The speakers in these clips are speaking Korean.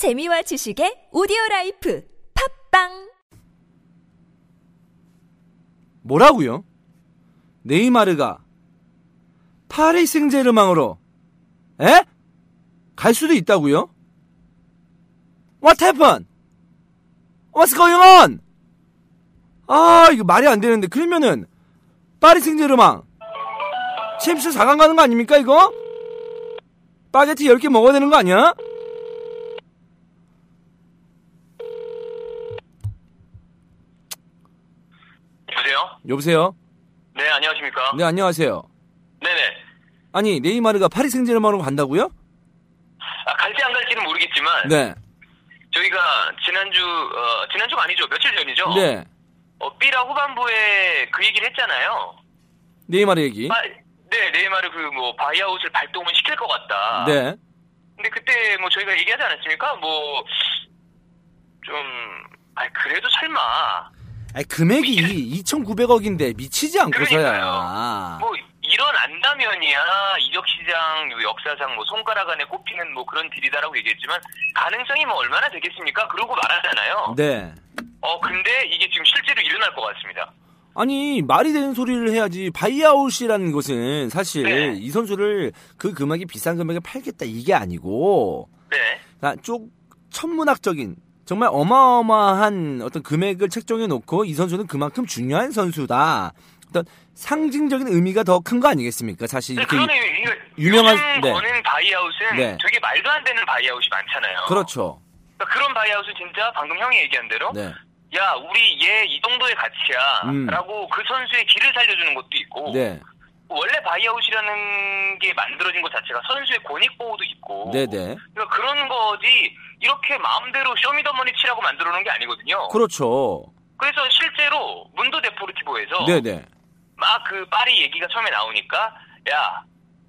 재미와 지식의 오디오 라이프 팟빵 뭐라고요? 네이마르가 파리 생제르맹으로 에? 갈 수도 있다고요? What happened? What's going on? 아 이거 말이 안 되는데 그러면은 파리 생제르맹 챔스 4강 가는 거 아닙니까 이거? 파게티 10개 먹어야 되는 거 아니야? 여보세요? 여보세요? 네, 안녕하십니까? 네 안녕하세요 네네. 아니 네이마르가 파리 생제르맹으로 간다고요? 아, 갈지 안 갈지는 모르겠지만, 네 저희가 지난주, 어, 지난주가 아니죠. 며칠 전이죠? 네. 어, 삐라 후반부에 그 얘기를 했잖아요. 네이마르 얘기 아, 네, 네이마르 그 뭐, 바이아웃을 발동을 시킬 것 같다. 네 근데 그때 뭐 저희가 얘기하지 않았습니까? 뭐, 좀, 아 그래도 설마, 아니, 금액이 2,900억인데 미치지 않고서야. 뭐, 일어난다면이야, 이적 시장, 역사상 뭐, 손가락 안에 꼽히는 뭐 그런 딜이다라고 얘기했지만, 가능성이 뭐 얼마나 되겠습니까? 그러고 말하잖아요. 네. 어, 근데 이게 지금 실제로 일어날 것 같습니다. 아니 말이 되는 소리를 해야지 buyout이라는 것은 사실 네. 이 선수를 그 금액이 비싼 금액에 팔겠다 이게 아니고 네. 그러니까 쭉 천문학적인 정말 어마어마한 어떤 금액을 책정해 놓고 이 선수는 그만큼 중요한 선수다. 어떤 상징적인 의미가 더 큰 거 아니겠습니까? 사실 이렇게 그러네, 유명한- 네. 거는 buyout은 네. 되게 말도 안 되는 buyout이 많잖아요. 그렇죠. 그러니까 그런 buyout은 진짜 방금 형이 얘기한 대로 네. 야 우리 얘 이 정도의 가치야 음. 라고 그 선수의 기를 살려주는 것도 있고 네. 원래 buyout이라는 게 만들어진 것 자체가 선수의 권익 보호도 있고 네, 네. 그러니까 그런 거지 이렇게 마음대로 show me the money 치라고 만들어 놓은 게 아니거든요. 그렇죠. 그래서 실제로 문도 데포르티보에서 네, 네. 막 그 파리 얘기가 처음에 나오니까 야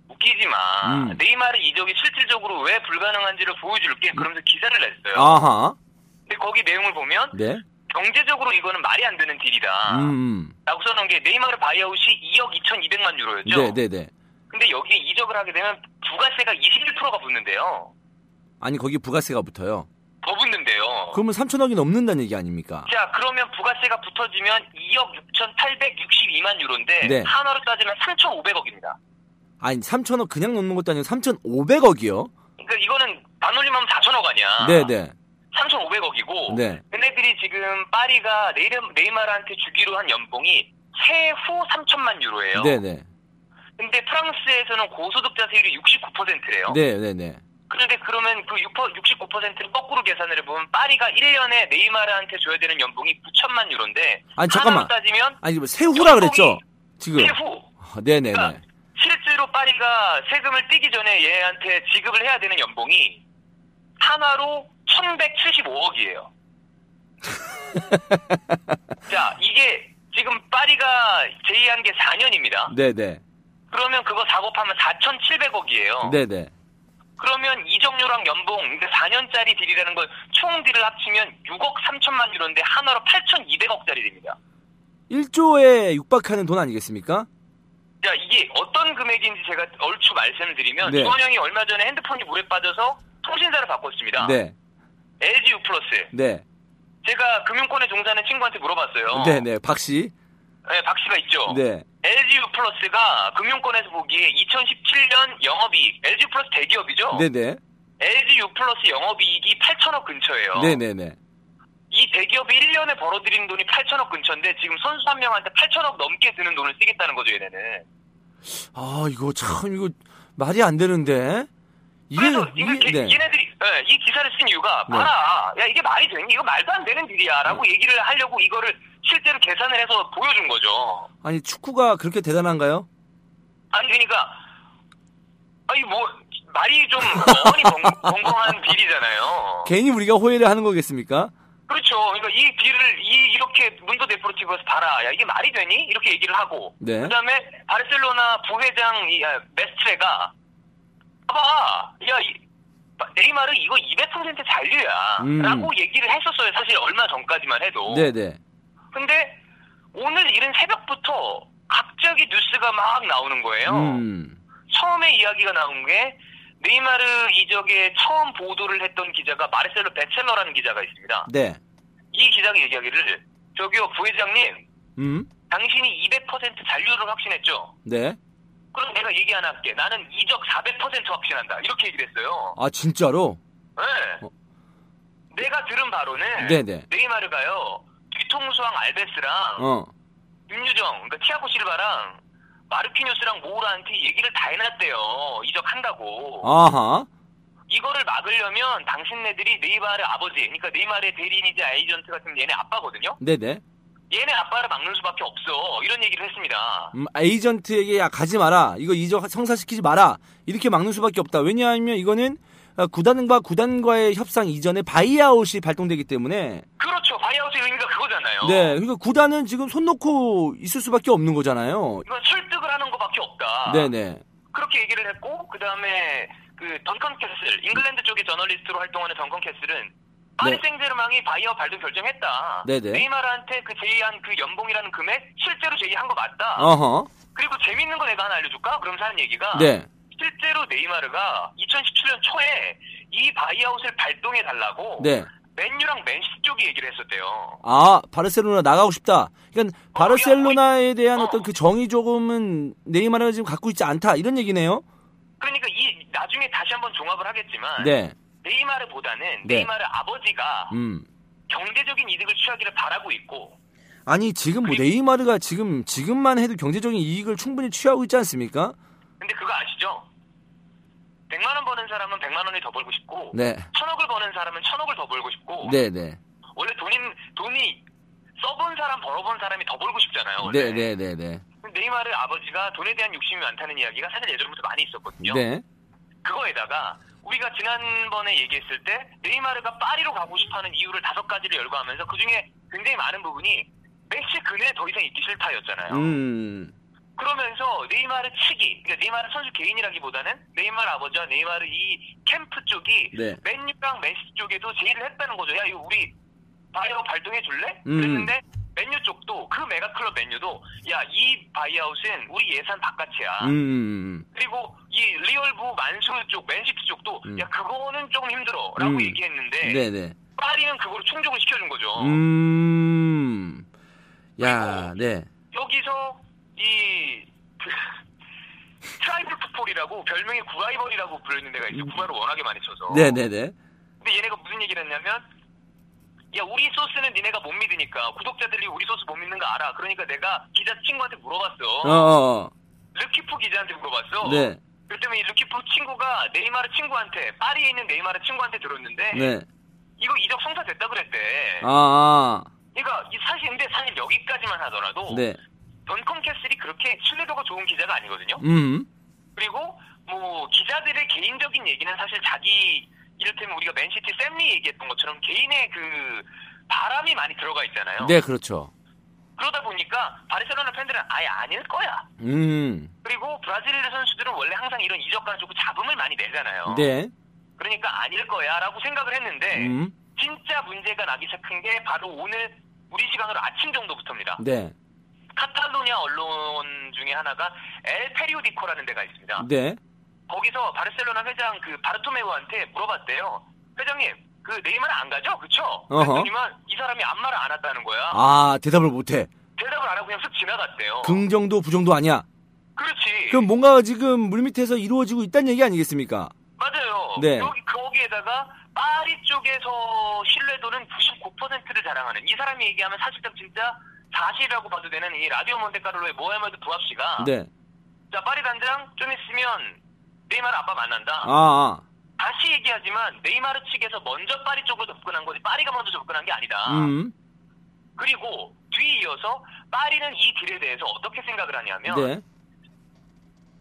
웃기지 마 음. 네이마르 이적이 실질적으로 왜 불가능한지를 보여줄게 그러면서 기사를 냈어요. 아하. 근데 거기 내용을 보면 네. 경제적으로 이거는 말이 안 되는 deal이다. 음. 라고 써놓은 게 네이마르 buyout이 2억 2,200만 유로였죠. 네, 네, 네. 근데 여기에 이적을 하게 되면 부가세가 21%가 붙는데요. 아니 거기 부가세가 붙어요. 더 붙는데요. 그러면 3천억이 넘는다는 얘기 아닙니까? 자, 그러면 부가세가 붙어지면 2억 6,862만 유로인데 네. 한화로 따지면 3,500억입니다. 아니 3천억 그냥 넘는 것도 아니고 3,500억이요. 그러니까 이거는 반올림하면 4천억 아니야. 네, 네. 3,500억이고 네. 얘네들이 지금 파리가 네이, 네이마르한테 주기로 한 연봉이 세후 3천만 유로예요. 네, 네. 근데 프랑스에서는 고소득자 세율이 69%래요. 네, 네, 네. 그런데 그러면 그 6, 69%를 거꾸로 계산을 해보면 파리가 1년에 네이마르한테 줘야 되는 연봉이 9천만 유로인데 아니, 잠깐만. 따지면 아니 뭐 세후라 그랬죠? 지금. 세후 네, 네, 그러니까 네. 실제로 파리가 세금을 떼기 전에 얘한테 지급을 해야 되는 연봉이 하나로 1175억이에요. 자, 이게 지금 파리가 제의한 게 4년입니다. 네, 네. 그러면 그거 작업하면 4,700억이에요. 네, 네. 그러면 이적료랑 연봉, 그러니까 4년짜리 딜이라는 걸 총 딜을 합치면 6억 3천만 유로인데 하나로 8,200억짜리 됩니다. 1조에 육박하는 돈 아니겠습니까? 자, 이게 어떤 금액인지 제가 얼추 말씀드리면 네. 이원 형이 얼마 전에 핸드폰이 물에 빠져서 통신사를 바꿨습니다. 네. LG U 플러스. 네. 제가 금융권에 종사하는 친구한테 물어봤어요. 네, 네. 박 씨. 네, 박 씨가 있죠. 네. LG U 플러스가 금융권에서 보기에 2017년 영업이익, LG U 플러스 대기업이죠. 네, 네. LG U 플러스 영업이익이 8천억 근처예요. 네, 네, 네. 이 대기업이 1년에 벌어들인 돈이 8천억 근처인데 지금 선수 한 명한테 8천억 넘게 드는 돈을 쓰겠다는 거죠, 얘네는. 아, 이거 참 이거 말이 안 되는데. 그래서 이게 개- 네. 얘네들이 예, 이 기사를 쓴 이유가 네. 봐라, 야 이게 말이 되니? 이거 말도 안 되는 일이야라고 얘기를 하려고 이거를 실제로 계산을 해서 보여준 거죠. 아니 축구가 그렇게 대단한가요? 아니 그러니까 아니 뭐 말이 좀 어머니 벙- 벙벙한 빌이잖아요. 괜히 우리가 호의를 하는 거겠습니까? 그렇죠. 그러니까 이 빌을 이 이렇게 문도 데포르티브에서 봐라. 야 이게 말이 되니? 이렇게 얘기를 하고 네. 그다음에 바르셀로나 부회장 이 아, 메스트레가 봐봐. 야 이, 네이마르 이거 200% 잔류야. 음. 라고 얘기를 했었어요. 사실 얼마 전까지만 해도. 네, 네. 근데 오늘 이른 새벽부터 갑자기 뉴스가 막 나오는 거예요. 음. 처음에 이야기가 나온 게 네이마르 이적에 처음 보도를 했던 기자가 마르셀로 베첼러라는 기자가 있습니다. 네. 이 기자가 얘기하기를 저기요 부회장님 음. 당신이 200% 잔류를 확신했죠? 네. 그럼 내가 얘기 하나 할게. 나는 이적 400% 확신한다. 이렇게 얘기를 했어요. 아 진짜로? 네. 어. 내가 들은 바로는 네네. 네이마르가요. 뒤통수왕 알베스랑 어. 윤유정, 그러니까 티아고 실바랑 마르키뉴스랑 모우라한테 얘기를 다 해놨대요. 이적한다고. 아하. 이거를 막으려면 당신네들이 네이마르 아버지, 그러니까 네이마르의 대리인이자 에이전트 같은 얘네 아빠거든요. 네네. 얘네 아빠를 막는 수밖에 없어. 이런 얘기를 했습니다. 음, 에이전트에게 야 가지 마라. 이거 이적 성사시키지 마라. 이렇게 막는 수밖에 없다. 왜냐하면 이거는 어, 구단과 구단과의 협상 이전에 buyout이 발동되기 때문에 그렇죠. buyout의 의미가 그거잖아요. 네, 그러니까 구단은 지금 손 놓고 있을 수밖에 없는 거잖아요. 이건 설득을 하는 것밖에 없다. 네네. 그렇게 얘기를 했고 그 다음에 그 던컨 캐슬 잉글랜드 쪽의 저널리스트로 활동하는 던컨 캐슬은 파리 생제르맹이 buyout 발동 결정했다. 네. 네네. 네이마르한테 그 제의한 그 연봉이라는 금액 실제로 제의한 거 맞다. 어허. 그리고 재밌는 거 내가 하나 알려줄까? 그러면서 하는 얘기가 네. 실제로 네이마르가 2017년 초에 이 buyout을 발동해 달라고 네. 맨유랑 맨시티 쪽이 얘기를 했었대요. 아, 바르셀로나 나가고 싶다. 그러니까 바르셀로나에 대한 어. 어떤 그 정의 조금은 네이마르가 지금 갖고 있지 않다. 이런 얘기네요. 그러니까 이 나중에 다시 한번 종합을 하겠지만 네. 네이마르보다는 네. 네이마르 아버지가 음. 경제적인 이득을 취하기를 바라고 있고 아니, 지금 뭐 그리고- 네이마르가 지금 지금만 해도 경제적인 이익을 충분히 취하고 있지 않습니까? 근데 그거 아시죠? 100만 원 버는 사람은 100만 원이 더 벌고 싶고 네. 천억을 버는 사람은 천억을 더 벌고 싶고 네, 네. 원래 돈이 돈이 써본 사람 벌어본 사람이 더 벌고 싶잖아요. 원래. 네, 네, 네, 네. 근데 네이마르 아버지가 돈에 대한 욕심이 많다는 이야기가 사실 예전부터 많이 있었거든요. 네. 그거에다가 우리가 지난번에 얘기했을 때 네이마르가 파리로 가고 싶어하는 이유를 다섯 가지를 열거하면서 그 중에 굉장히 많은 부분이 메시 그네 더 이상 있기 싫다였잖아요. 음. 그러면서 네이마르 측이 그러니까 네이마르 선수 개인이라기보다는 네이마르 아버지와 네이마르 이 캠프 쪽이 네. 맨유랑 맨시티 쪽에도 제의를 했다는 거죠. 야 이거 우리 buyout 발동해 줄래? 음. 그랬는데 맨유 쪽도 그 mega club 맨유도 야 이 buyout은 우리 예산 바깥이야. 음. 그리고 이 real 부 만수 쪽 맨시티 쪽도 음. 야 그거는 좀 힘들어라고 음. 얘기했는데 네, 네. 파리는 그거를 충족을 시켜준 거죠. 음. 야, 네. 여기서 이 그, 트라이블 풋볼이라고 별명이 구라이벌이라고 불리는 데가 있어요. 구라를 워낙에 많이 쳐서. 네, 네, 네. 근데 얘네가 무슨 얘기를 했냐면 야 우리 소스는 니네가 못 믿으니까 구독자들이 우리 소스 못 믿는 거 알아. 그러니까 내가 기자 친구한테 물어봤어. 어, 어. 어. 레키프 기자한테 물어봤어. 네. 그랬더니 이 레키프 친구가 네이마르 친구한테 파리에 있는 네이마르 친구한테 들었는데 네. 이거 이적 성사됐다 그랬대. 아, 아. 그러니까 이 사실 근데 사실 여기까지만 하더라도 네. 던컨 캐슬이 그렇게 신뢰도가 좋은 기자가 아니거든요. 음. 그리고 뭐 기자들의 개인적인 얘기는 사실 자기 이를테면 우리가 맨시티 샘리 얘기했던 것처럼 개인의 그 바람이 많이 들어가 있잖아요. 네, 그렇죠. 그러다 보니까 바르셀로나 팬들은 아예 아닐 거야. 음. 그리고 브라질 선수들은 원래 항상 이런 이적 가지고 잡음을 많이 내잖아요. 네. 그러니까 아닐 거야라고 생각을 했는데 음. 진짜 문제가 나기 시작한 게 바로 오늘 우리 시간으로 아침 정도부터입니다. 네. 카탈로니아 언론 중에 하나가 엘 페리오디코라는 데가 있습니다. 네. 거기서 바르셀로나 회장 그 바르토메우한테 물어봤대요. 회장님, 그 네이마르 안 가죠? 그쵸? 어허. 그랬더니만 이 사람이 아무 말을 안 했다는 거야. 아, 대답을 못 해. 대답을 안 하고 그냥 쓱 지나갔대요. 긍정도 부정도 아니야. 그렇지. 그럼 뭔가 지금 물밑에서 이루어지고 있다는 얘기 아니겠습니까? 맞아요. 네. 여기 거기에다가 파리 쪽에서 신뢰도는 99%를 자랑하는 이 사람이 얘기하면 사실상 진짜 사실이라고 봐도 되는 이 라디오 몬테카를로의 모하메드 부합 씨가 네. 자 파리 단장 좀 있으면 네이마르 아빠 만난다. 아, 아. 다시 얘기하지만 네이마르 측에서 먼저 파리 쪽으로 접근한 거지 파리가 먼저 접근한 게 아니다. 음. 그리고 뒤이어서 파리는 이 딜에 대해서 어떻게 생각을 하냐면 네.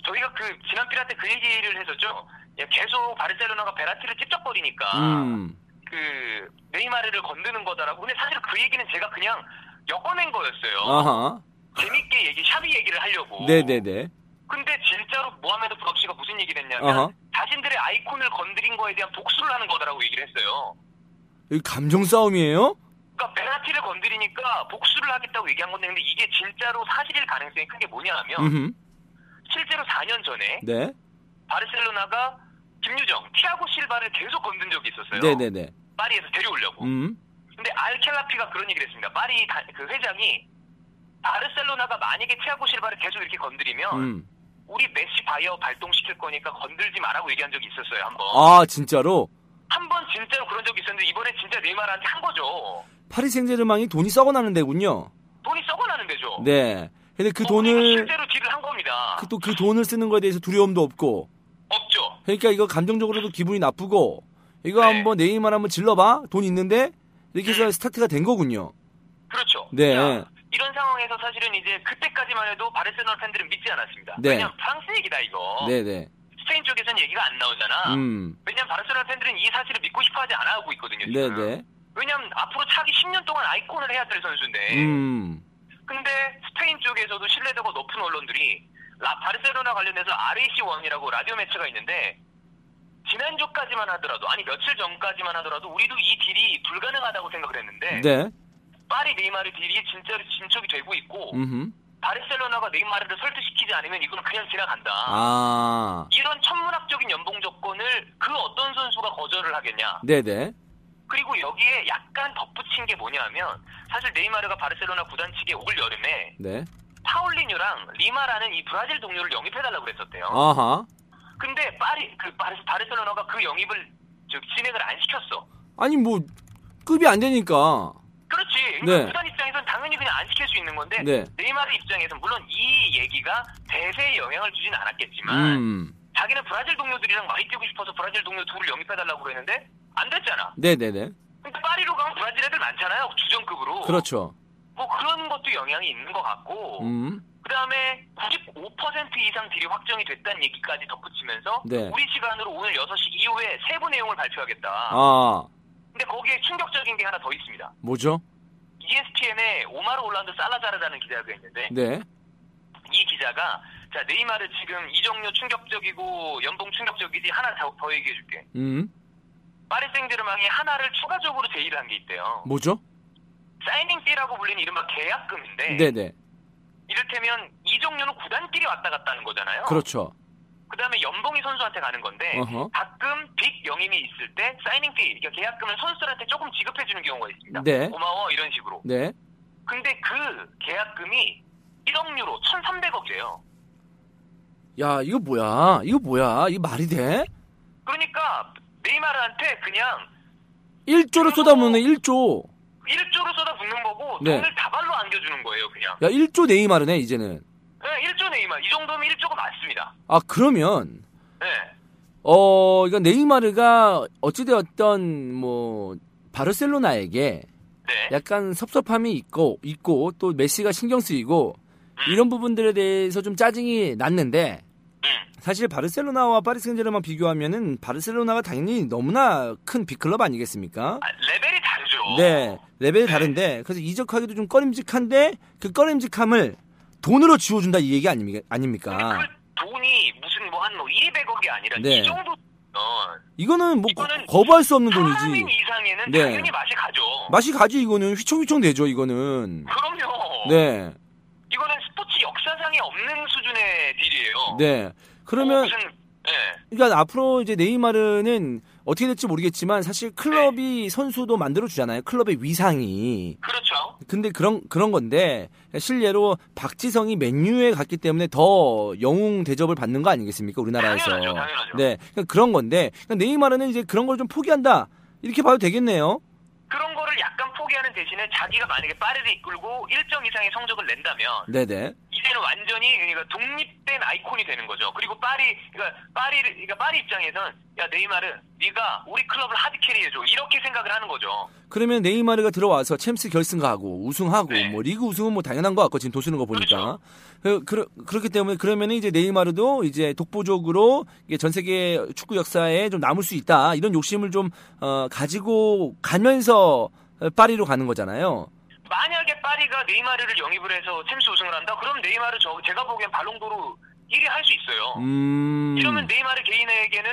저희가 그 지난 피라 때 그 얘기를 했었죠. 야, 계속 바르셀로나가 베라티를 찝쩍거리니까 음. 그 네이마르를 건드는 거다라고. 근데 사실 그 얘기는 제가 그냥 엮어낸 거였어요. 아하. 재밌게 얘기, 샤비 얘기를 하려고. 네네네. 근데 진짜로 모하메드 부럽 씨가 무슨 얘기를 했냐면 어허. 자신들의 아이콘을 건드린 거에 대한 복수를 하는 거다라고 얘기를 했어요. 여기 감정 싸움이에요? 그러니까 베라티를 건드리니까 복수를 하겠다고 얘기한 건데 근데 이게 진짜로 사실일 가능성이 큰 게 뭐냐 하면 음. 실제로 4년 전에 네. 바르셀로나가 김유정, 티아고 실바를 계속 건든 적이 있었어요. 네네네. 파리에서 데려오려고. 음. 근데 알켈라피가 그런 얘기를 했습니다. 파리 다- 그 회장이 바르셀로나가 만약에 티아고 실바를 계속 이렇게 건드리면 음. 우리 메시 buyout 발동시킬 거니까 건들지 마라고 얘기한 적이 있었어요. 한 번. 아 진짜로 한 번 진짜로 그런 적이 있었는데 이번에 진짜 네이마르한테 한 거죠. 파리 생제르맹이 돈이 썩어나는 데군요. 돈이 썩어나는 데죠. 네. 근데 그 어, 돈을 실제로 딜을 한 겁니다. 또그 돈을 쓰는 거에 대해서 두려움도 없고 없죠. 그러니까 이거 감정적으로도 기분이 나쁘고 이거 네. 한번 네이마르 한번 질러봐 돈 있는데 이렇게 해서 음. 스타트가 된 거군요. 그렇죠. 네. 자, 이런 상황에서 사실은 이제 그때까지만 해도 바르셀로나 팬들은 믿지 않았습니다. 네. 왜냐면 프랑스 얘기다 이거. 네네. 스페인 쪽에서는 얘기가 안 나오잖아. 음. 왜냐면 바르셀로나 팬들은 이 사실을 믿고 싶어하지 않아 하고 있거든요. 지금. 네네. 왜냐면 앞으로 차기 10년 동안 아이콘을 해야 될 선수인데. 음. 근데 스페인 쪽에서도 신뢰도가 높은 언론들이 라- 바르셀로나 관련해서 RAC1이라고 라디오 매체가 있는데 지난주까지만 하더라도 아니 며칠 전까지만 하더라도 우리도 이 딜이 불가능하다고 생각을 했는데 네. 파리 네이마르 딜이 진짜로 진척이 되고 있고 음. 바르셀로나가 네이마르를 설득시키지 않으면 이건 그냥 지나간다. 아. 이런 천문학적인 연봉 조건을 그 어떤 선수가 거절을 하겠냐. 네네. 그리고 여기에 약간 덧붙인 게 뭐냐면 사실 네이마르가 바르셀로나 구단 측에 올 여름에 네. 파울리뉴랑 리마라는 이 브라질 동료를 영입해달라고 그랬었대요. 아하. 근데 파리 그 바르, 바르셀로나가 그 영입을 즉 진행을 안 시켰어. 아니 뭐 급이 안 되니까. 그러니까 네. 구단 입장에선 당연히 그냥 안 시킬 수 있는 건데 네. 네이마르 입장에선 물론 이 얘기가 대세에 영향을 주진 않았겠지만 음. 자기는 브라질 동료들이랑 많이 뛰고 싶어서 브라질 동료 둘을 영입해달라고 그랬는데 안 됐잖아. 네네네. 근데 파리로 가면 브라질 애들 많잖아요. 주전급으로. 그렇죠. 뭐 그런 것도 영향이 있는 것 같고 음. 그다음에 95% 이상 딜이 확정이 됐다는 얘기까지 덧붙이면서 네. 우리 시간으로 오늘 6시 이후에 세부 내용을 발표하겠다. 아. 근데 거기에 충격적인 게 하나 더 있습니다. 뭐죠? ESPN에 오마르 올란드 살라자르라는 기자가 있는데 네. 이 기자가 자 네이마르 지금 이적료 충격적이고 연봉 충격적이지 하나 더, 더 얘기해줄게. 음. 파리 생제르맹이 하나를 추가적으로 제의를 한 게 있대요. 뭐죠? 사이닝비라고 불리는 이른바 계약금인데 네네. 이를테면 이적료는 구단끼리 왔다 갔다 하는 거잖아요. 그렇죠. 그다음에 연봉이 선수한테 가는 건데 어허. 가끔 빅 영임이 있을 때 사이닝비, 그러니까 계약금을 선수들한테 조금 지급해 주는 경우가 있습니다. 네. 고마워 이런 식으로. 네. 근데 그 계약금이 1억 유로 1,300억이에요. 야, 이거 뭐야? 이거 뭐야? 이거 말이 돼? 그러니까 네이마르한테 그냥 1조를 쏟아붓는 1조. 1조로 쏟아붓는 거고 네. 돈을 다발로 안겨주는 거예요, 그냥. 야, 1조 네이마르네, 이제는. 네, 1조 네이마르. 이 정도면 1조가 맞습니다. 아, 그러면, 네. 어, 이거 네이마르가 어찌되었던, 뭐, 바르셀로나에게 네. 약간 섭섭함이 있고, 있고, 또 메시가 신경 쓰이고, 이런 부분들에 대해서 좀 짜증이 났는데, 음. 사실 바르셀로나와 파리 생제르맹 비교하면은 바르셀로나가 당연히 너무나 큰 빅클럽 아니겠습니까? 아, 레벨이 다르죠. 네, 레벨이 다른데 그래서 이적하기도 좀 꺼림직한데 그 꺼림직함을 돈으로 지워준다 이 얘기 아닙니까? 아닙니까? 그 돈이 무슨 뭐한뭐 200억이 아니라 네. 이 정도 어, 이거는 뭐 이거는 거, 부할 수 없는 돈이지. 이상에는 네. 당연히 맛이 가죠. 맛이 가지 이거는 휘청휘청 되죠 이거는. 그럼요. 네, 이거는 스포츠 역사상에 없는 수준의 딜이에요. 네. 그러면 어, 무슨 네. 그러니까 앞으로 이제 네이마르는 어떻게 될지 모르겠지만 사실 클럽이 네. 선수도 만들어 주잖아요. 클럽의 위상이. 그렇죠. 근데 그런 그런 건데 실례로 박지성이 맨유에 갔기 때문에 더 영웅 대접을 받는 거 아니겠습니까 우리나라에서? 당연하죠, 당연하죠. 네, 그러니까 그런 건데 그러니까 네이마르는 이제 그런 걸 좀 포기한다 이렇게 봐도 되겠네요. 약간 포기하는 대신에 자기가 만약에 파리를 이끌고 일정 이상의 성적을 낸다면 네네. 이제는 완전히 그러니까 독립된 아이콘이 되는 거죠. 그리고 파리 그러니까 파리 그러니까 파리 입장에선 야 네이마르 네가 우리 클럽을 hard carry 해 줘 이렇게 생각을 하는 거죠. 그러면 네이마르가 들어와서 챔스 결승 가고 우승하고 네. 뭐 리그 우승은 뭐 당연한 것 같고 지금 돈 쓰는 거 보니까 그, 그, 그 렇기 때문에 그러면 이제 네이마르도 이제 독보적으로 전 세계 축구 역사에 좀 남을 수 있다 이런 욕심을 좀 어, 가지고 가면서 파리로 가는 거잖아요. 만약에 파리가 네이마르를 영입을 해서 챔스 우승을 한다? 그럼 네이마르 저 제가 보기엔 발롱도르 1위 할 수 있어요. 음. 이러면 네이마르 개인에게는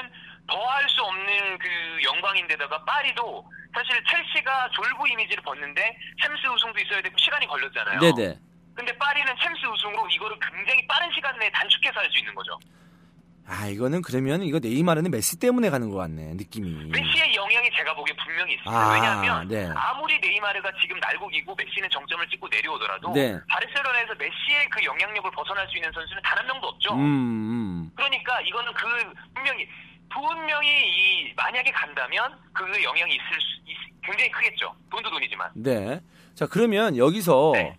더 할 수 없는 그 영광인데다가 파리도 사실 첼시가 졸부 이미지를 벗는데 챔스 우승도 있어야 되고 시간이 걸렸잖아요. 네네. 근데 파리는 챔스 우승으로 이거를 굉장히 빠른 시간 내에 단축해서 할 수 있는 거죠. 아 이거는 그러면 이거 네이마르는 메시 때문에 가는 것 같네 느낌이. 메시의 제가 보기엔 분명히 있습니다. 아, 왜냐하면 네. 아무리 네이마르가 지금 날고기고 메시는 정점을 찍고 내려오더라도 네. 바르셀로나에서 메시의 그 영향력을 벗어날 수 있는 선수는 단 한 명도 없죠. 음, 음. 그러니까 이거는 그 분명히 분명히 이 만약에 간다면 그 영향이 있을 수 있- 굉장히 크겠죠. 돈도 돈이지만. 네. 자 그러면 여기서 네.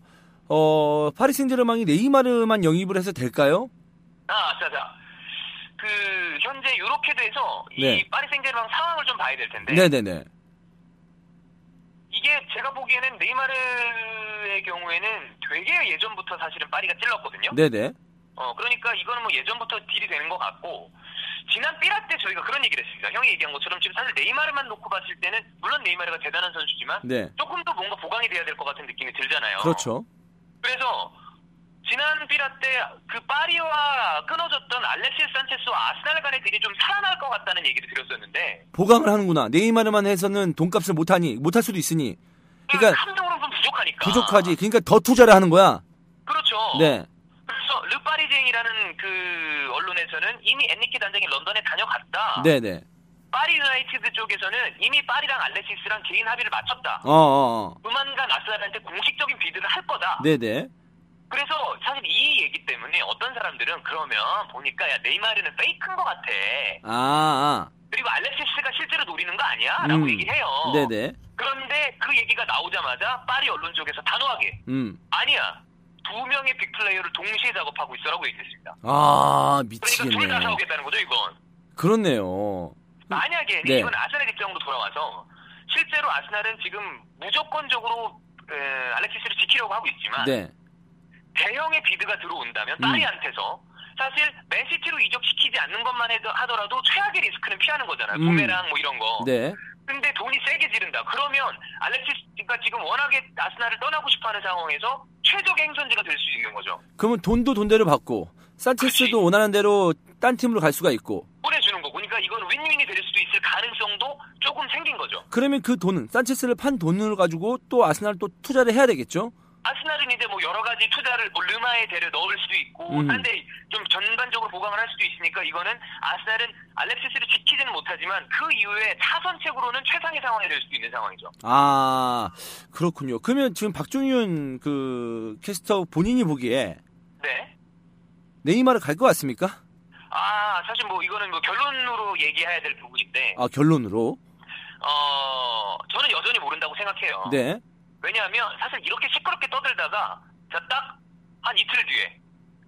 어 파리 생제르맹이 네이마르만 영입을 해서 될까요? 아, 자, 자. 그 현재 유로케드에서 네. 이 파리 생제르맹 상황을 좀 봐야 될 텐데 네네네. 이게 제가 보기에는 네이마르의 경우에는 되게 예전부터 사실은 파리가 찔렀거든요. 네네. 어, 그러니까 이거는 뭐 예전부터 딜이 되는 것 같고, 지난 삐라 때 저희가 그런 얘기를 했습니다. 형이 얘기한 것처럼 지금 사실 네이마르만 놓고 봤을 때는, 물론 네이마르가 대단한 선수지만, 네. 조금 더 뭔가 보강이 돼야 될 것 같은 느낌이 들잖아요. 그렇죠. 그래서, 지난 삐라 때 그 파리와 끊어졌던 알렉시스 산체스와 아스날 간의 deal이 좀 살아날 것 같다는 얘기를 드렸었는데, 보강을 하는구나. 네이마르만 해서는 돈값을 못하니 못할 수도 있으니. 그러니까 한 명으로 좀 부족하니까. 부족하지. 그러니까 더 투자를 하는 거야. 그렇죠. 네. 그래서 르파리쟁이라는 그 언론에서는 이미 엔리케 단장이 런던에 다녀갔다. 네네. 파리 유나이티드 쪽에서는 이미 파리랑 알렉시스랑 개인 합의를 마쳤다. 어, 어, 어. 조만간 아스날한테 공식적인 bid를 할 거다. 네네. 그래서 사실 이 얘기 때문에 어떤 사람들은 그러면 보니까 야 네이마르는 fake인 것 같아. 아, 아. 그리고 알렉시스가 실제로 노리는 거 아니야? 라고 음. 얘기해요. 네네. 그런데 그 얘기가 나오자마자 파리 언론 쪽에서 단호하게 음. 아니야. 두 명의 big player를 동시에 작업하고 있어라고 얘기했습니다. 아, 그러니까 둘다 미치겠네. 사오겠다는 거죠, 이건. 그렇네요. 만약에 네. 이건 아스날 입장으로 돌아와서 실제로 아스날은 지금 무조건적으로 에, 알렉시스를 지키려고 하고 있지만 네. 대형의 비드가 들어온다면 음. 파리한테서 사실 맨시티로 이적시키지 않는 것만 해도 하더라도 최악의 리스크는 피하는 거잖아요. 음. 부메랑 뭐 이런 거. 네. 근데 돈이 세게 지른다. 그러면 알렉시스가 지금 워낙에 아스날을 떠나고 싶어하는 상황에서 최적의 행선지가 될 수 있는 거죠. 그러면 돈도 돈대로 받고 산체스도. 원하는 대로 딴 팀으로 갈 수가 있고. 보내주는 거고. 그러니까 이건 윈윈이 될 수도 있을 가능성도 조금 생긴 거죠. 그러면 그 돈은 산체스를 판 돈을 가지고 또 아스날 또 투자를 해야 되겠죠? 아스날은 이제 뭐 여러 가지 투자를 뭐 르마에 대를 넣을 수도 있고 음. 한데 좀 전반적으로 보강을 할 수도 있으니까 이거는 아스날은 알렉시스를 지키지는 못하지만 그 이후에 차선책으로는 최상의 상황이 될 수도 있는 상황이죠. 아, 그렇군요. 그러면 지금 박종윤 그 캐스터 본인이 보기에 네. 네이마르 갈 것 같습니까? 아 사실 뭐 이거는 뭐 결론으로 얘기해야 될 부분인데 아, 결론으로. 어 저는 여전히 모른다고 생각해요. 네. 왜냐하면 사실 이렇게 시끄럽게 떠들다가 자딱한 이틀 뒤에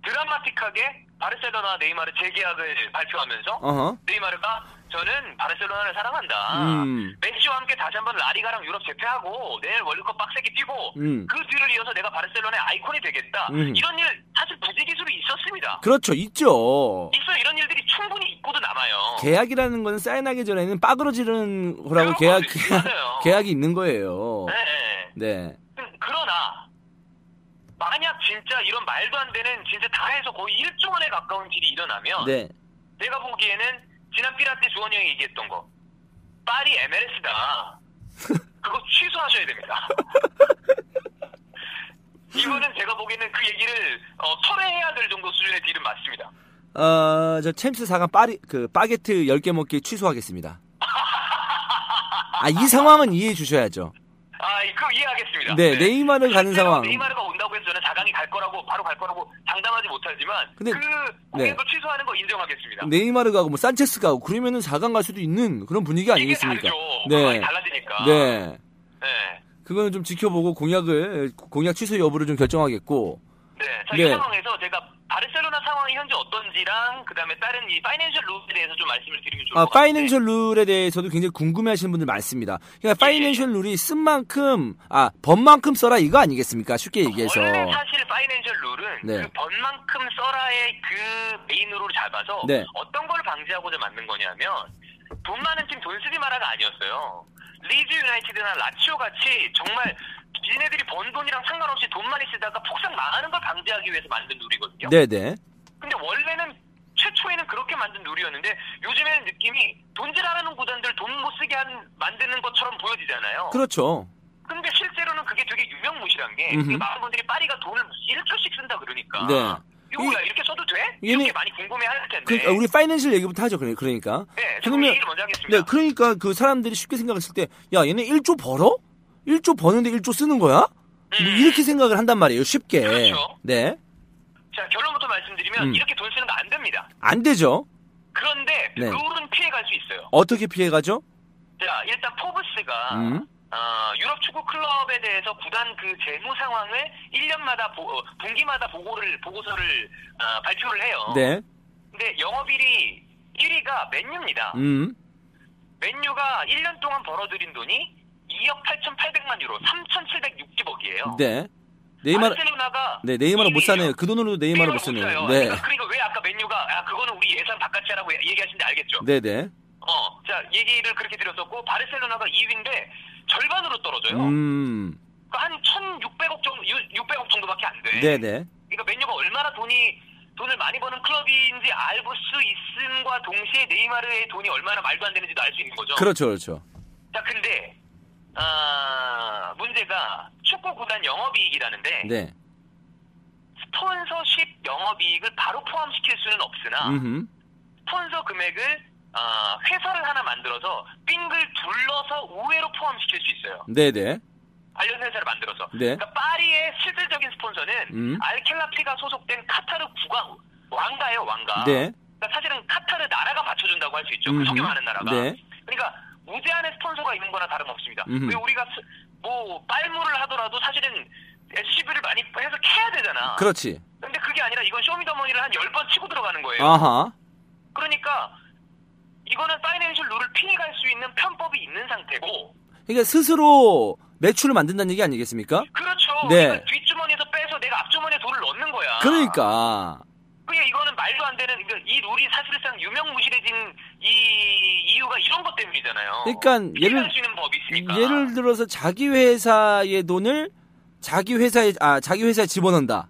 드라마틱하게 바르셀로나 네이마르 재계약을 발표하면서 어허. 네이마르가 저는 바르셀로나를 사랑한다. 음. 메시와 함께 다시 한번 라리가랑 유럽 재패하고 내일 월드컵 빡세게 뛰고 음. 그 뒤를 이어서 내가 바르셀로나의 아이콘이 되겠다. 음. 이런 일 사실 부지기수로 있었습니다. 그렇죠. 있죠. 있어 이런 일들이 충분히 있고도 남아요. 계약이라는 거는 사인하기 전에는 빠그러지는 거라고 계약. 계약. 계약이 있는 거예요. 네, 네. 네. 음, 그러나 만약 진짜 이런 말도 안 되는 진짜 다 해서 거의 1조 원에 가까운 일이 일어나면 네. 내가 보기에는 지난 때 주원이 형이 얘기했던 거 파리 MLS다 그거 취소하셔야 됩니다 이거는 제가 보기에는 그 얘기를 어, 철회해야 될 정도 수준의 딜은 맞습니다 어, 저 챔스 4강 파리 그 바게트 10개 먹기 취소하겠습니다. 아, 이 상황은 이해해 주셔야죠. 아, 그 이해하겠습니다. 네, 네이마르 가는 상황. 네이마르가 저는 4강이 갈 거라고 바로 갈 거라고 장담하지 못하지만 근데- 그 공약을 취소하는 거 인정하겠습니다. 네이마르 가고 뭐 산체스 가고 그러면은 4강 갈 수도 있는 그런 분위기 아니겠습니까? 네. 달라지니까. 네. 네. 그거는 좀 지켜보고 공약을 공약 취소 여부를 좀 결정하겠고. 네. 자, 네. 이 상황에서 제가 바르셀로나 상황이 현재 어떤지랑 그다음에 다른 이 financial rule에 대해서 좀 말씀을 드리면 좋을 아, 것 같아요. financial rule에 대해서도 굉장히 궁금해하시는 분들 많습니다. 그러니까 financial rule이 쓴 만큼 아 번만큼 써라 이거 아니겠습니까? 쉽게 얘기해서. 원래 사실 financial rule은 네. 그 번만큼 써라의 그 main rule을 잡아서 네. 어떤 걸 방지하고자 만든 거냐면 돈 많은 팀 돈 쓰지 마라가 아니었어요. 리즈 유나이티드나 라치오 같이 정말 지네들이 번 돈이랑 상관없이 돈 많이 쓰다가 폭삭 망하는 걸 방지하기 위해서 만든 룰이거든요. 네네. 근데 원래는 최초에는 그렇게 만든 룰이었는데 요즘에는 느낌이 돈질하는 구단들 돈 못 쓰게 한, 만드는 것처럼 보여지잖아요. 그렇죠. 근데 실제로는 그게 되게 유명무실한 게 음흠. 많은 분들이 파리가 돈을 1조씩 쓴다 그러니까 네. 이거 누구야 이렇게 써도 돼? 얘네- 이렇게 많이 궁금해할 텐데. 그러니까 우리 파이낸셜 얘기부터 하죠. 그래- 그러니까. 네, 저 그러면- 먼저 하겠습니다. 네, 그러니까 그 사람들이 쉽게 생각했을 때, 야, 얘네 1조 벌어? 1조 버는데 1조 쓰는 거야? 뭐 음. 이렇게 생각을 한단 말이에요. 쉽게. 그렇죠. 네. 자 결론부터 말씀드리면 음. 이렇게 돈 쓰는 거 안 됩니다. 안 되죠. 그런데 네. 룰은 피해갈 수 있어요. 어떻게 피해가죠? 자 일단 포브스가 음. 어, 유럽 축구 클럽에 대해서 구단 그 재무 상황을 1년마다 보, 어, 분기마다 보고를 보고서를 어, 발표를 해요. 네. 근데 영업일이 1위가 맨유입니다. 음. 맨유가 1년 동안 벌어들인 돈이 2억 8,800만 유로, 3,760억이에요. 네. 네이마르, 바르셀로나가 네, 네이마르 못 사네요. 그 돈으로 네이마르 못. 사네요. 네. 그러니까, 그러니까 왜 아까 맨유가 아 그거는 우리 예산 바깥이 라고 얘기하시는데 알겠죠? 네네. 어, 자 얘기를 그렇게 드렸었고 바르셀로나가 2위인데 절반으로 떨어져요. 음. 그러니까 한 1,600억 정도, 600억 정도밖에 안 돼. 네네. 그러니까 맨유가 얼마나 돈이 돈을 많이 버는 클럽인지 알수 있음과 동시에 네이마르의 돈이 얼마나 말도 안 되는지도 알 수 있는 거죠. 그렇죠, 그렇죠. 자, 근데 아, 문제가 축구 구단 영업이익이라는데 네. 스폰서십 영업이익을 바로 포함시킬 수는 없으나 음. 스폰서 금액을 아, 회사를 하나 만들어서 빙글 둘러서 우회로 포함시킬 수 있어요. 네네. 관련 회사를 만들어서. 네. 그러니까 파리의 실질적인 스폰서는 음. 알켈라피가 소속된 카타르 국왕 왕가예요, 왕가. 네. 그러니까 사실은 카타르 나라가 받쳐준다고 할 수 있죠. 그 음흠. 석유 많은 나라가. 네. 그러니까 무제한의 스폰서가 있는 거나 다름없습니다. 왜 우리가 스- 뭐 빨무를 하더라도 사실은 SCV를 많이 해서 캐야 되잖아. 그렇지. 근데 그게 아니라 이건 쇼미더머니를 한 10번 치고 들어가는 거예요. 아하. 그러니까 이거는 financial rule을 피해갈 수 있는 편법이 있는 상태고 그러니까 스스로 매출을 만든다는 얘기 아니겠습니까? 그렇죠. 네. 뒷주머니에서 빼서 내가 앞주머니에 돈을 넣는 거야. 그러니까. 그게 이거는 말도 안 되는 그러니까 이 룰이 사실상 유명무실해진 이 이유가 이런 것 때문이잖아요. 그러니까 예를-. 예를 들어서 자기 회사의 돈을 자기 회사에 아 자기 회사에 집어넣는다.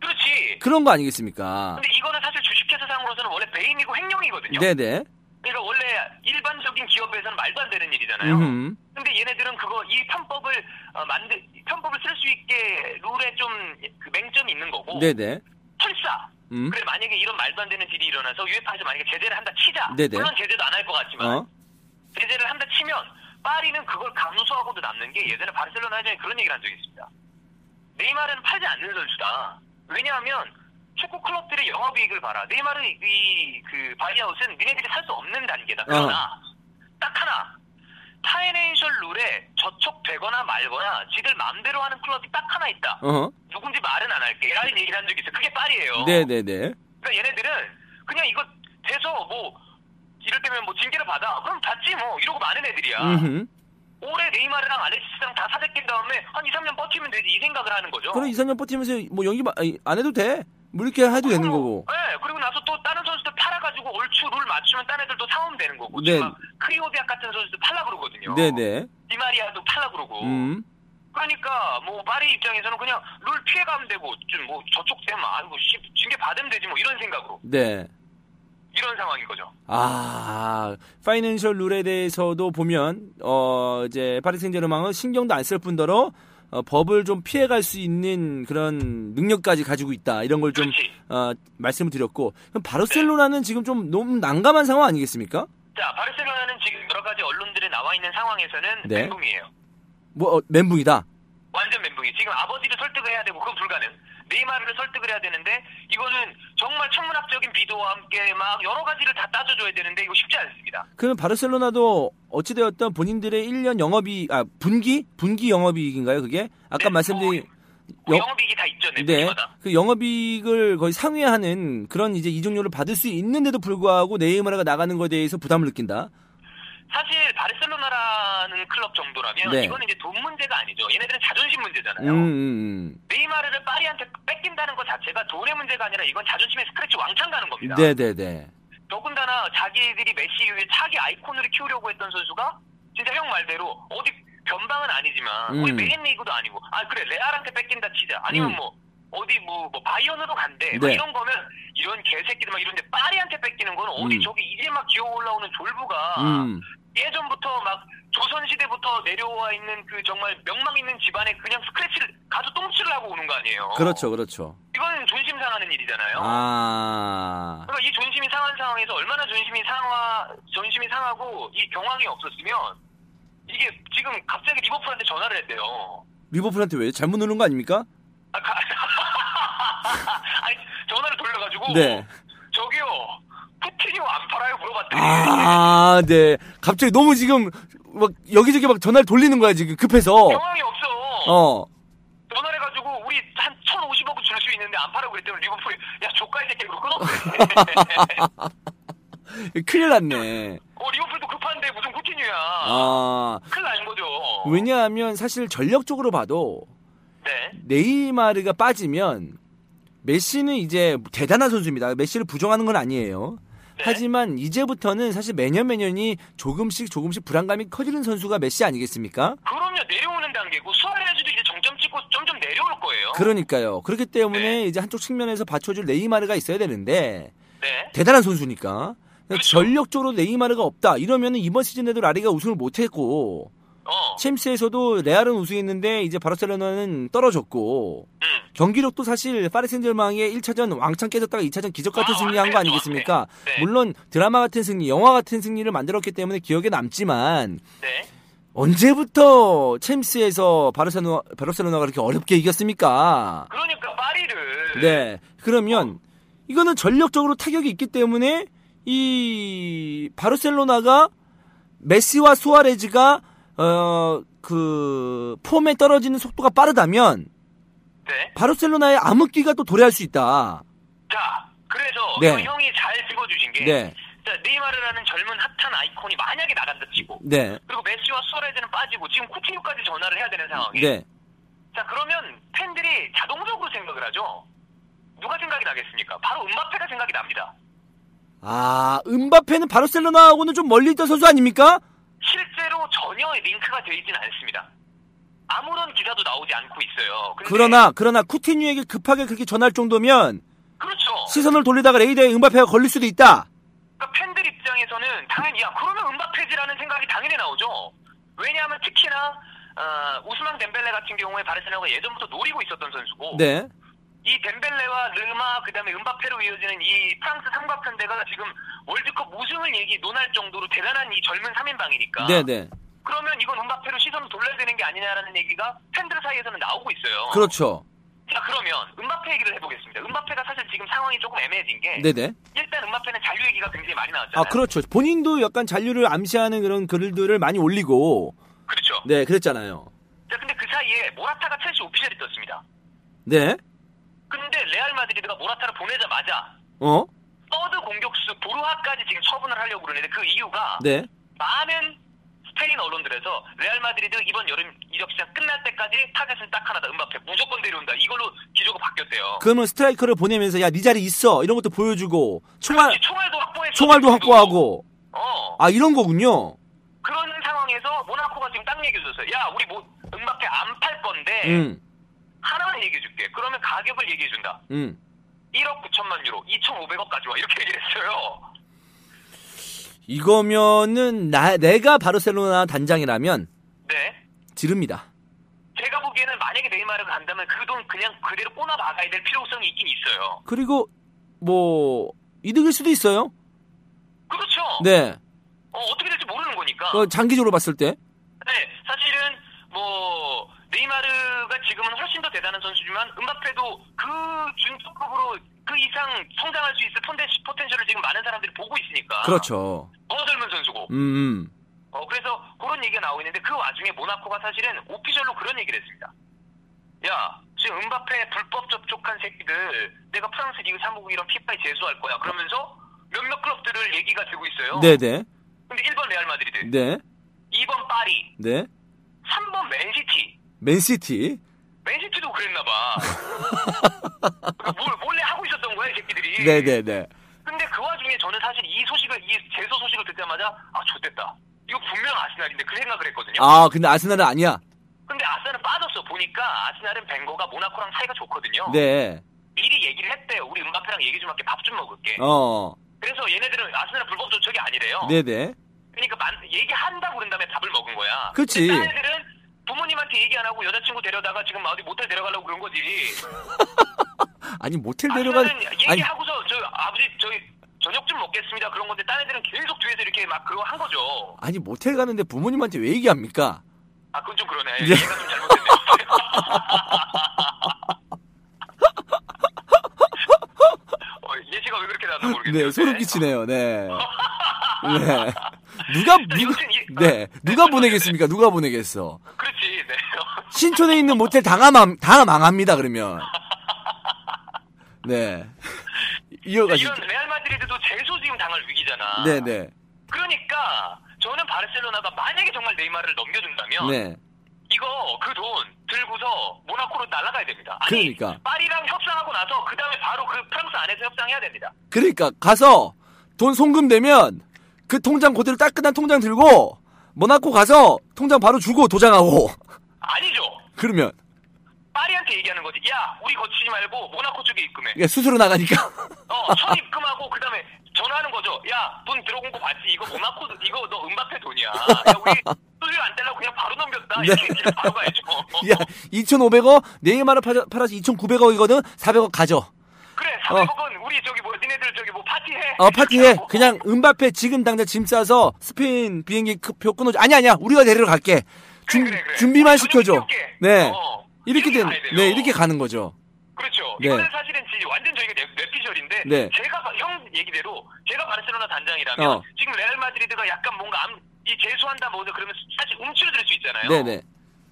그렇지. 그런 거 아니겠습니까? 근데 이거는 사실 주식회사 상으로서는 원래 배임이고 횡령이거든요. 네네. 그러니까 원래 일반적인 기업에서는 말도 안 되는 일이잖아요. 음. 근데 얘네들은 그거 이 편법을 어, 만들 편법을 쓸 수 있게 룰에 좀 그 맹점이 있는 거고. 네네. 설사. 음. 그래 만약에 이런 말도 안 되는 일이 일어나서 유에파에서 만약에 제재를 한다 치자. 네네. 물론 제재도 안 할 것 같지만 어? 제재를 한다 치면 파리는 그걸 감수하고도 남는 게 예전에 바르셀로나 회장이 그런 얘기를 한 적이 있습니다. 네이마르는 팔지 않는 선수다. 왜냐하면 축구 클럽들의 영업이익을 봐라. 네이마르 이그 바이아웃은 니네들이 살 수 없는 단계다. 그러나 딱 하나 파이낸셜 룰에 저촉되거나 말거나 지들 마음대로 하는 클럽이 딱 하나 있다. 어허. 누군지 말은 안 할게. 라는 얘기를 한 적이 있어. 그게 파리예요. 네네네. 그러니까 얘네들은 그냥 이거 돼서 뭐 이럴 때면 뭐 징계를 받아. 그럼 받지 뭐 이러고 많은 애들이야. 음. 올해 네이마르랑 알렉시스랑 다 사재낀 다음에 한 2, 3년 버티면 되지 이 생각을 하는 거죠. 그럼 2, 3년 버티면서 뭐 연기 마- 아니, 안 해도 돼. 뭐 이렇게 해도 되는 그리고, 거고. 네, 그리고 나서 또 다른 선수들 팔아가지고 얼추 룰 맞추면 딴 애들도 사오면 되는 거고. 네. 크리오비악 같은 선수들 팔라 그러거든요. 네네. 디마리아도 팔라 그러고. 음. 그러니까 뭐 파리 입장에서는 그냥 룰 피해가면 되고 좀 뭐 저쪽 되면 아이고 씨 징계 받으면 되지 뭐 이런 생각으로 네. 이런 상황인 거죠. 아, 파이낸셜 룰에 대해서도 보면 어 이제 파리 생제르맹은 신경도 안 쓸 뿐더러 어, 법을 좀 피해갈 수 있는 그런 능력까지 가지고 있다. 이런 걸 좀. 어, 말씀을 드렸고 그럼 바르셀로나는 지금 좀 너무 난감한 상황 아니겠습니까? 자, 바르셀로나는 지금 여러 가지 언론들에 나와 있는 상황에서는 네. 멘붕이에요. 뭐 어, 멘붕이다. 완전 멘붕이. 지금 아버지를 설득을 해야 되고 그건 불가능. 네이마르를 설득을 해야 되는데 이거는 정말 천문학적인 비도와 함께 막 여러 가지를 다 따져줘야 되는데 이거 쉽지 않습니다. 그럼 바르셀로나도 어찌되었던 본인들의 1년 영업이익, 아, 분기? 분기 영업이익인가요, 그게? 아까 네, 말씀드린, 뭐 영- 영업이익이 다 있죠, 네. 네. 그 영업이익을 거의 상회하는 그런 이제 이중료를 받을 수 있는데도 불구하고 네이마르가 나가는 것에 대해서 부담을 느낀다. 사실 바르셀로나라는 클럽 정도라면 네. 이거는 이제 돈 문제가 아니죠. 얘네들은 자존심 음, 문제잖아요. 음, 네이마르를 파리한테 뺏긴다는 것 자체가 돈의 문제가 아니라 이건 자존심의 스크래치 왕창 가는 음. 겁니다. 네네네. 더군다나 자기들이 메시 이후에 차기 아이콘으로 키우려고 했던 선수가 진짜 형 말대로 어디 변방은 아니지만 음. 우리 메인 리그도 아니고 아 그래 레알한테 뺏긴다 치자 아니면 음. 뭐 어디 뭐, 뭐 바이언으로 간대 뭐 네. 이런 거면 이런 개새끼들 막 이런데 파리한테 뺏기는 건 어디 음. 저기 이제 막 기어 올라오는 졸부가 음, 예전부터 막 조선시대부터 내려와 있는 그 정말 명망 있는 집안에 그냥 scratch를, 가서 똥칠을 하고 오는 거 아니에요. 그렇죠, 그렇죠. 이건 존심 상하는 일이잖아요. 아, 그러니까 이 존심이 상한 상황에서 얼마나 존심이 상하, 존심이 상하고 이 경황이 없었으면 이게 지금 갑자기 리버풀한테 전화를 했대요. 리버풀한테 왜 잘못 누른 거 아닙니까? 아, 가... 아니, 전화를 돌려가지고 네. 저기요 푸틴이요 안 팔아요 물어봤더니 아, 네. 갑자기 너무 지금 막 여기저기 막 전화를 돌리는 거야 지금 급해서. 경황이 없어. 어. 전화를 해가지고 우리 한 1,050억 줄 수 있는데 안 팔아고 그랬더니 리버풀이 야 조카 이 새끼 그거 끊었네. 큰일 났네. 어 리버풀도 급한데 무슨 푸틴이야. 아, 큰일 난 거죠. 왜냐하면 사실 전력적으로 봐도 네. 네이마르가 빠지면 메시는 이제 대단한 선수입니다. 메시를 부정하는 건 아니에요. 네. 하지만 이제부터는 사실 매년 매년이 조금씩 조금씩 불안감이 커지는 선수가 메시 아니겠습니까? 그럼요 내려오는 단계고 수아레즈도 이제 정점 찍고 점점 내려올 거예요. 그러니까요. 그렇기 때문에 네. 이제 한쪽 측면에서 받쳐줄 네이마르가 있어야 되는데 네. 대단한 선수니까 그렇죠. 전력적으로 네이마르가 없다. 이러면은 이번 시즌에도 라리가 우승을 못했고 어. 챔스에서도 레알은 우승했는데 이제 바르셀로나는 떨어졌고 음. 경기력도 사실 파리 생제르맹의 1차전 왕창 깨졌다가 2차전 기적 같은 아, 승리한 거 완벽해, 아니겠습니까? 네. 물론 드라마 같은 승리, 영화 같은 승리를 만들었기 때문에 기억에 남지만 네. 언제부터 챔스에서 바르셀로나, 바르셀로나가 그렇게 어렵게 이겼습니까? 그러니까 파리를 네. 그러면 이거는 전력적으로 타격이 있기 때문에 이 바르셀로나가 메시와 수아레즈가 어 그 폼에 떨어지는 속도가 빠르다면 네. 바르셀로나의 암흑기가 또 도래할 수 있다. 자, 그래서 네. 그 형이 잘 짚어주신 게 네. 자, 네이마르라는 젊은 핫한 아이콘이 만약에 나간다 치고 네. 그리고 메시와 수아레즈는 빠지고 지금 쿠티뉴까지 전화를 해야 되는 상황에 네. 자 그러면 팬들이 자동적으로 생각을 하죠. 누가 생각이 나겠습니까? 바로 음바페가 생각이 납니다. 아, 음바페는 바르셀로나하고는 좀 멀리 있던 선수 아닙니까? 실제로 전혀 링크가 되어 있지는 않습니다. 아무런 기사도 나오지 않고 있어요. 그러나 그러나 쿠티뉴에게 급하게 그렇게 전할 정도면 그렇죠. 시선을 돌리다가 레이더에 음바페가 걸릴 수도 있다. 그러니까 팬들 입장에서는 당연히 야 그러면 음바페지라는 생각이 당연히 나오죠. 왜냐하면 특히나 어, 우스망 덴벨레 같은 경우에 바르셀로나가 예전부터 노리고 있었던 선수고 네. 이 덴벨레와 르마 그다음에 음바페로 이어지는 이 프랑스 삼각편대가 지금 월드컵 우승을 얘기 논할 정도로 대단한 이 젊은 3인방이니까 네, 네. 그러면 이건 음바페로 시선을 돌려야 되는 게 아니냐라는 얘기가 팬들 사이에서는 나오고 있어요. 그렇죠. 자 그러면 음바페 얘기를 해보겠습니다. 음바페가 사실 지금 상황이 조금 애매해진 게 네, 네. 일단 음바페는 잔류 얘기가 굉장히 많이 나왔잖아요. 아, 그렇죠. 본인도 약간 잔류를 암시하는 그런 글들을 많이 올리고 그렇죠. 네, 그랬잖아요. 자, 근데 그 사이에 모라타가 첼시 official이 떴습니다. 네. 근데 레알 마드리드가 모라타를 보내자마자 어? 서드 공격수 보르하까지 지금 처분을 하려고 그러는데 그 이유가 네. 많은 스페인 언론들에서 레알 마드리드 이번 여름 이적 시장 끝날 때까지 타겟은 딱 하나다. 음바페 무조건 데려온다. 이걸로 기조가 바뀌었대요. 그러면 스트라이커를 보내면서 야, 네 자리 있어. 이런 것도 보여주고 총알 총알도 확보했어. 총알도 확보하고 어. 아, 이런 거군요. 그런 상황에서 모나코가 지금 딱 얘기해줬어요. 야, 우리 뭐 음바페 안 팔 건데 음. 하나만 얘기해 줄게. 그러면 가격을 얘기해 준다. 음. 1억 9천만 유로, 2,500억까지 와 이렇게 얘기를 했어요. 이거면은 나 내가 바르셀로나 단장이라면 네. 지릅니다. 제가 보기에는 만약에 네이마르가 간다면 그 돈 그냥 그대로 꼬나 박아야 될 필요성이 있긴 있어요. 그리고 뭐 이득일 수도 있어요. 그렇죠. 네. 어, 어떻게 될지 모르는 거니까. 어, 장기적으로 봤을 때. 네, 사실은 뭐 대단한 선수지만 음바페도 그 준급으로 그 이상 성장할 수 있을 폰데, 포텐셜을 지금 많은 사람들이 보고 있으니까. 그렇죠. 더 젊은 선수고. 음. 음. 어, 그래서 그런 얘기가 나오고 있는데 그 와중에 모나코가 사실은 official로 그런 얘기를 했습니다. 야, 지금 음바페 불법 접촉한 새끼들 내가 프랑스 리그 사무국이랑 피파에 제소할 거야. 그러면서 몇몇 클럽들을 얘기가 되고 있어요. 네, 네. 근데 1번 레알 마드리드, 네. 2번 파리, 네. 3번 맨시티. 맨시티. 맨시티도 그랬나 봐. 뭘 몰래 하고 있었던 거야, 이 새끼들이. 네, 네, 네. 근데 그 와중에 저는 사실 이 소식을 이 제소 소식을 듣자마자 아, 좋됐다. 이거 분명 아스날인데 그 생각을 했거든요. 아, 근데 아스날은 아니야. 근데 아스날은 빠졌어. 보니까 아스날은 벵거가 모나코랑 사이가 좋거든요. 네. 미리 얘기를 했대요. 우리 음바페랑 얘기 좀 할게. 밥 좀 먹을게. 어. 그래서 얘네들은 아스날 불법 조촉이 아니래요. 네, 네. 그러니까 만- 얘기한다고 그런 다음에 밥을 먹은 거야. 딴 애들은 안 하고 여자친구 데려다가 지금 어디 모텔 데려가려고 그런 거지. 아니 모텔 데려간 아니면은 아니 얘기하고서 저 아버지 저희 저녁 좀 먹겠습니다. 그런 건데 딴 애들은 계속 뒤에서 이렇게 막 그거 한 거죠. 아니 모텔 가는데 부모님한테 왜 얘기합니까? 아 그건 좀 그러네. 예. 얘가 좀 잘못됐네. 어, 예시가 왜 그렇게 나왔나 모르겠네요. 네 소름 끼치네요. 네. 네. 누가 누가 네 누가 보내겠습니까? 누가 보내겠어? 그렇지. 네. 신촌에 있는 모텔 다, 망, 다 망합니다, 그러면. 네. 이어가시죠. 이런 레알 마드리드도 재소 지금 당할 위기잖아. 네네. 그러니까 저는 바르셀로나가 만약에 정말 네이마르를 넘겨준다면 네. 이거 그 돈 들고서 모나코로 날아가야 됩니다. 아니, 그러니까. 파리랑 협상하고 나서 그 다음에 바로 그 프랑스 안에서 협상해야 됩니다. 그러니까 가서 돈 송금되면 그 통장 그대로 따끈한 통장 들고 모나코 가서 통장 바로 주고 도장하고 아니죠. 그러면 파리한테 얘기하는 거지. 야, 우리 거치지 말고 모나코 쪽에 입금해. 이게 수수료 나가니까 어, 천 입금하고 그다음에 전화하는 거죠. 야, 돈 들어온 거 봤지? 이거 모나코 이거 너 은바페 돈이야. 야, 우리 수수료 안 떼려고 그냥 바로 넘겼다. 네. 이렇게 바로 가야죠. 야 2,500억 네이마르 팔아, 팔아서 2,900억이거든 400억 가져 그래, 400억은 우리 저기 뭐 니네들 저기 뭐 파티해. 어 파티해. 그냥 은바페 지금 당장 짐 싸서 스페인 비행기 그표 끊어줘 아니 아니야 우리가 데리러 갈게 준, 그래, 그래. 준비만 어, 시켜줘. 네 어, 이렇게 된. 네 이렇게 가는 거죠 그렇죠. 네. 이거는 사실은 지- 완전 저희가 뇌, 뇌피셜인데 네. 제가 바- 형 얘기대로 제가 바르셀로나 단장이라면 어. 지금 레알 마드리드가 약간 뭔가 암, 이 제소한다 뭐 그러면 사실 움츠러들 수 있잖아요. 네네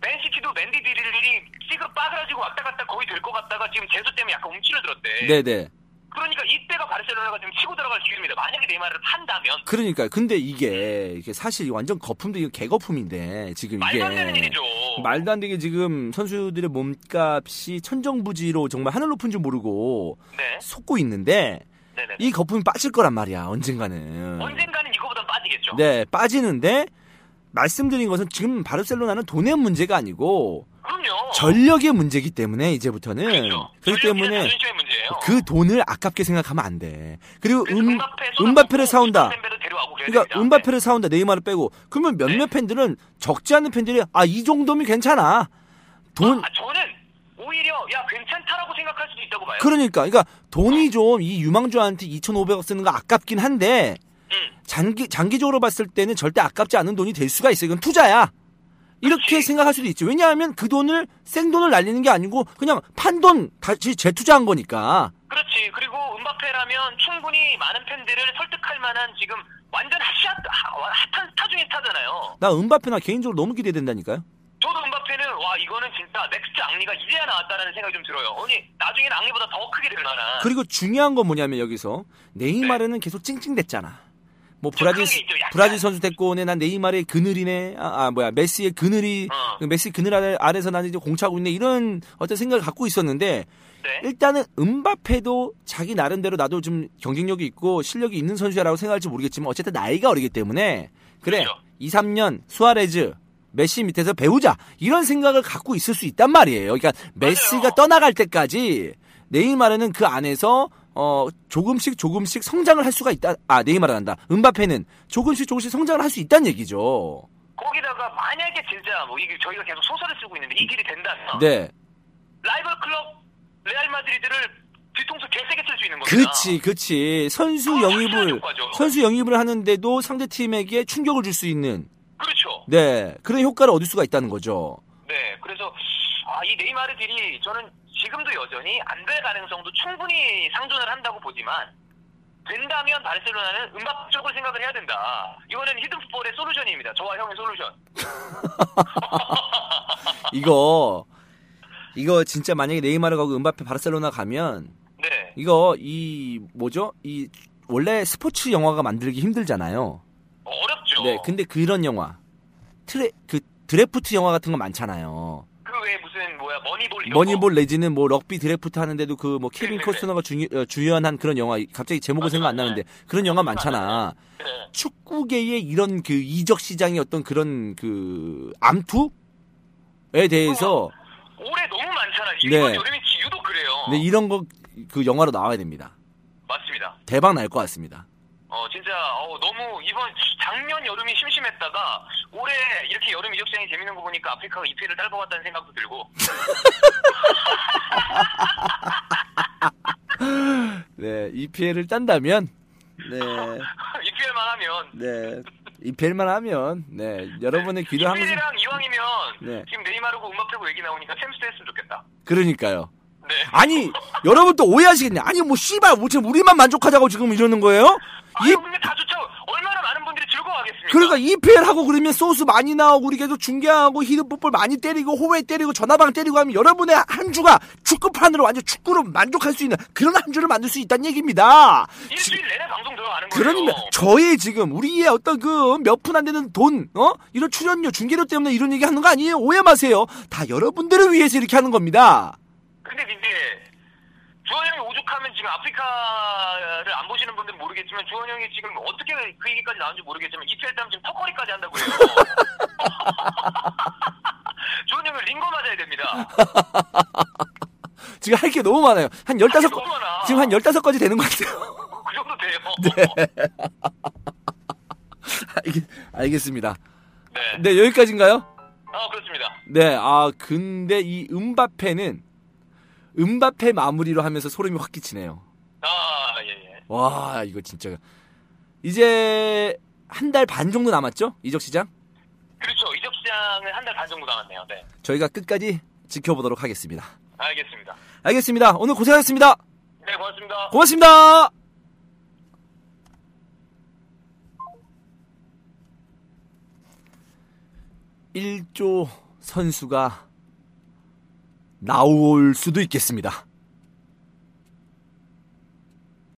맨시티도 멘디 deal이 시그로 빠그라지고 왔다 갔다 거의 될 것 같다가 지금 제소 때문에 약간 움츠러들었대. 네네 그러니까 이때가 바르셀로나가 지금 치고 들어갈 기회입니다. 만약에 네이마르를 판다면 그러니까 근데 이게 이게 사실 완전 거품도 이거 개거품인데 지금 이게 말도 안 되는 일이죠. 말도 안 되게 지금 선수들의 몸값이 천정부지로 정말 하늘 높은 줄 모르고 네, 속고 있는데 네네. 이 거품이 빠질 거란 말이야 언젠가는 언젠가는 이거보단 빠지겠죠. 네 빠지는데 말씀드린 것은 지금 바르셀로나는 돈의 문제가 아니고 그럼요. 전력의 문제이기 때문에 이제부터는 그렇죠. 그렇기 때문에. 그 돈을 아깝게 생각하면 안 돼. 그리고 쏟아붓고 은바페를 사온다. 그러니까. 은바페를 사온다. 네이마르 빼고. 그러면 몇몇 네. 팬들은 적지 않은 팬들이 아 이 정도면 괜찮아. 돈 아, 저는 오히려 야 괜찮다라고 생각할 수도 있다고 봐요. 그러니까 그러니까 돈이 좀 이 유망주한테 2,500억 쓰는 거 아깝긴 한데 음. 장기 장기적으로 봤을 때는 절대 아깝지 않은 돈이 될 수가 있어. 이건 투자야. 이렇게. 생각할 수도 있지. 왜냐하면 그 돈을 생돈을 날리는 게 아니고 그냥 판돈 다시 재투자한 거니까. 그렇지. 그리고 은바페라면 충분히 많은 팬들을 설득할 만한 지금 완전 하- 핫한 스타 중에 스타잖아요. 나 은바페나 개인적으로 너무 기대된다니까요. 저도 은바페는 와 이거는 진짜 next 앙리가 이제야 나왔다라는 생각이 좀 들어요. 아니 나중에는 앙리보다 더 크게 될 만한. 그리고 중요한 건 뭐냐면 여기서 네이마르는 계속 찡찡댔잖아. 뭐 브라질. 브라질 선수 데리고 오네 난 네이마르의 그늘이네 아, 아, 뭐야 메시의 그늘이 어. 그 메시 그늘 아래, 아래서 나는 이제 공차고 있네 이런 어떤 생각을 갖고 있었는데 네. 일단은 은바페도 자기 나름대로 나도 좀 경쟁력이 있고 실력이 있는 선수야라고 생각할지 모르겠지만 어쨌든 나이가 어리기 때문에 그래 그렇죠. 2, 3년 수아레즈 메시 밑에서 배우자 이런 생각을 갖고 있을 수 있단 말이에요. 그러니까 메시가 떠나갈 때까지 네이마르는 그 안에서 어 조금씩 조금씩 성장을 할 수가 있다. 아 네이마르 한다. 은바페는 조금씩 조금씩 성장을 할 수 있다는 얘기죠. 거기다가 만약에 진짜 뭐 이게 저희가 계속 소설을 쓰고 있는데 이 길이 된다면 네, 라이벌 클럽 레알 마드리드를 뒤통수 개세게 칠수 있는 겁니다. 그렇지, 그렇지. 선수 어, 영입을. 선수 영입을 하는데도 상대 팀에게 충격을 줄 수 있는 그렇죠. 네 그런 효과를 얻을 수가 있다는 거죠. 네, 그래서 아, 이 네이마르 딜이 저는 지금도 여전히 안 될 가능성도 충분히 상존을 한다고 보지만 된다면 바르셀로나는 음악 쪽을 생각을 해야 된다. 이거는 히든풋볼의 솔루션입니다. 저와 형의 솔루션. 이거 이거 진짜 만약에 네이마르 가고 은바페 바르셀로나 가면 네, 이거 이 뭐죠? 이 원래 스포츠 영화가 만들기 힘들잖아요. 어렵죠. 네, 근데 그런 영화 트레 그 드래프트 영화 같은 거 많잖아요. 그 외에 무슨 뭐야 머니볼 이런 머니볼 내지는 뭐 럭비 드래프트 하는데도 그 뭐 케빈 네네네. 코스너가 주, 어, 주연한 그런 영화 갑자기 제목은 생각 안 나는데 그런 영화 많잖아. 거. 네. 축구계의 이런 그 이적 시장의 어떤 그런 그 암투에 대해서 올해 너무 많잖아. 네. 이번 여름이 유독 그래요. 네, 이런 거 그 영화로 나와야 됩니다. 맞습니다. 대박 날 것 같습니다. 어 진짜 어, 너무 이번 작년 여름이 심심했다가 올해 이렇게 여름 이적 시장이 재밌는 거 보니까 아프리카가 2패를 딸것 같다는 생각도 들고 네, EPL을 딴다면, 네, 2패만 하면 네, EPL만 하면, 네, 여러분의 귀를 한번, 2패랑 이왕이면 네. 지금 네이마르고 음바페고 얘기 나오니까 챔스도 했으면 좋겠다. 그러니까요. 네. 아니, 여러분 또 오해하시겠네. 아니, 뭐, 씨발, 뭐, 지금 우리만 만족하자고 지금 이러는 거예요? 아유 이, 근데 다 좋죠. 얼마나 많은 분들이 즐거워하겠습니까? 그러니까 EPL 하고 그러면 소스 많이 나오고 우리 계속 중계하고 히든풋볼 많이 때리고 호외 때리고 전화방 때리고 하면 여러분의 한 주가 축구판으로 완전 축구로 만족할 수 있는 그런 한 주를 만들 수 있다는 얘기입니다. 일주일 내내 방송 들어가는 거예요. 그러니까 저의 지금 우리의 어떤 그 몇 푼 안 되는 돈, 어? 이런 출연료, 중계료 때문에 이런 얘기 하는 거 아니에요? 오해 마세요. 다 여러분들을 위해서 이렇게 하는 겁니다. 주원 형이 오죽하면 지금 아프리카를 안 보시는 분들은 모르겠지만 주원 형이 지금 어떻게 그 얘기까지 나온지 모르겠지만 이틀 때면 지금 턱걸이까지 한다고 해요. 주원 형은 링거 맞아야 됩니다. 지금 할 게 너무 많아요. 한 15, 너무 많아. 지금 한 15가지 되는 것 같아요. 그 정도 돼요. 알겠, 알겠 습니다. 네. 네, 여기까지인가요? 아 그렇습니다. 네, 아, 근데 이 음바페는 음바페 마무리로 하면서 소름이 확 끼치네요. 아 예 예. 와, 이거 진짜. 이제 한 달 반 정도 남았죠? 이적 시장? 그렇죠. 이적 시장은 한 달 반 정도 남았네요. 네. 저희가 끝까지 지켜보도록 하겠습니다. 알겠습니다. 알겠습니다. 오늘 고생하셨습니다. 네 고맙습니다. 고맙습니다. 일조 선수가 나올 수도 있겠습니다.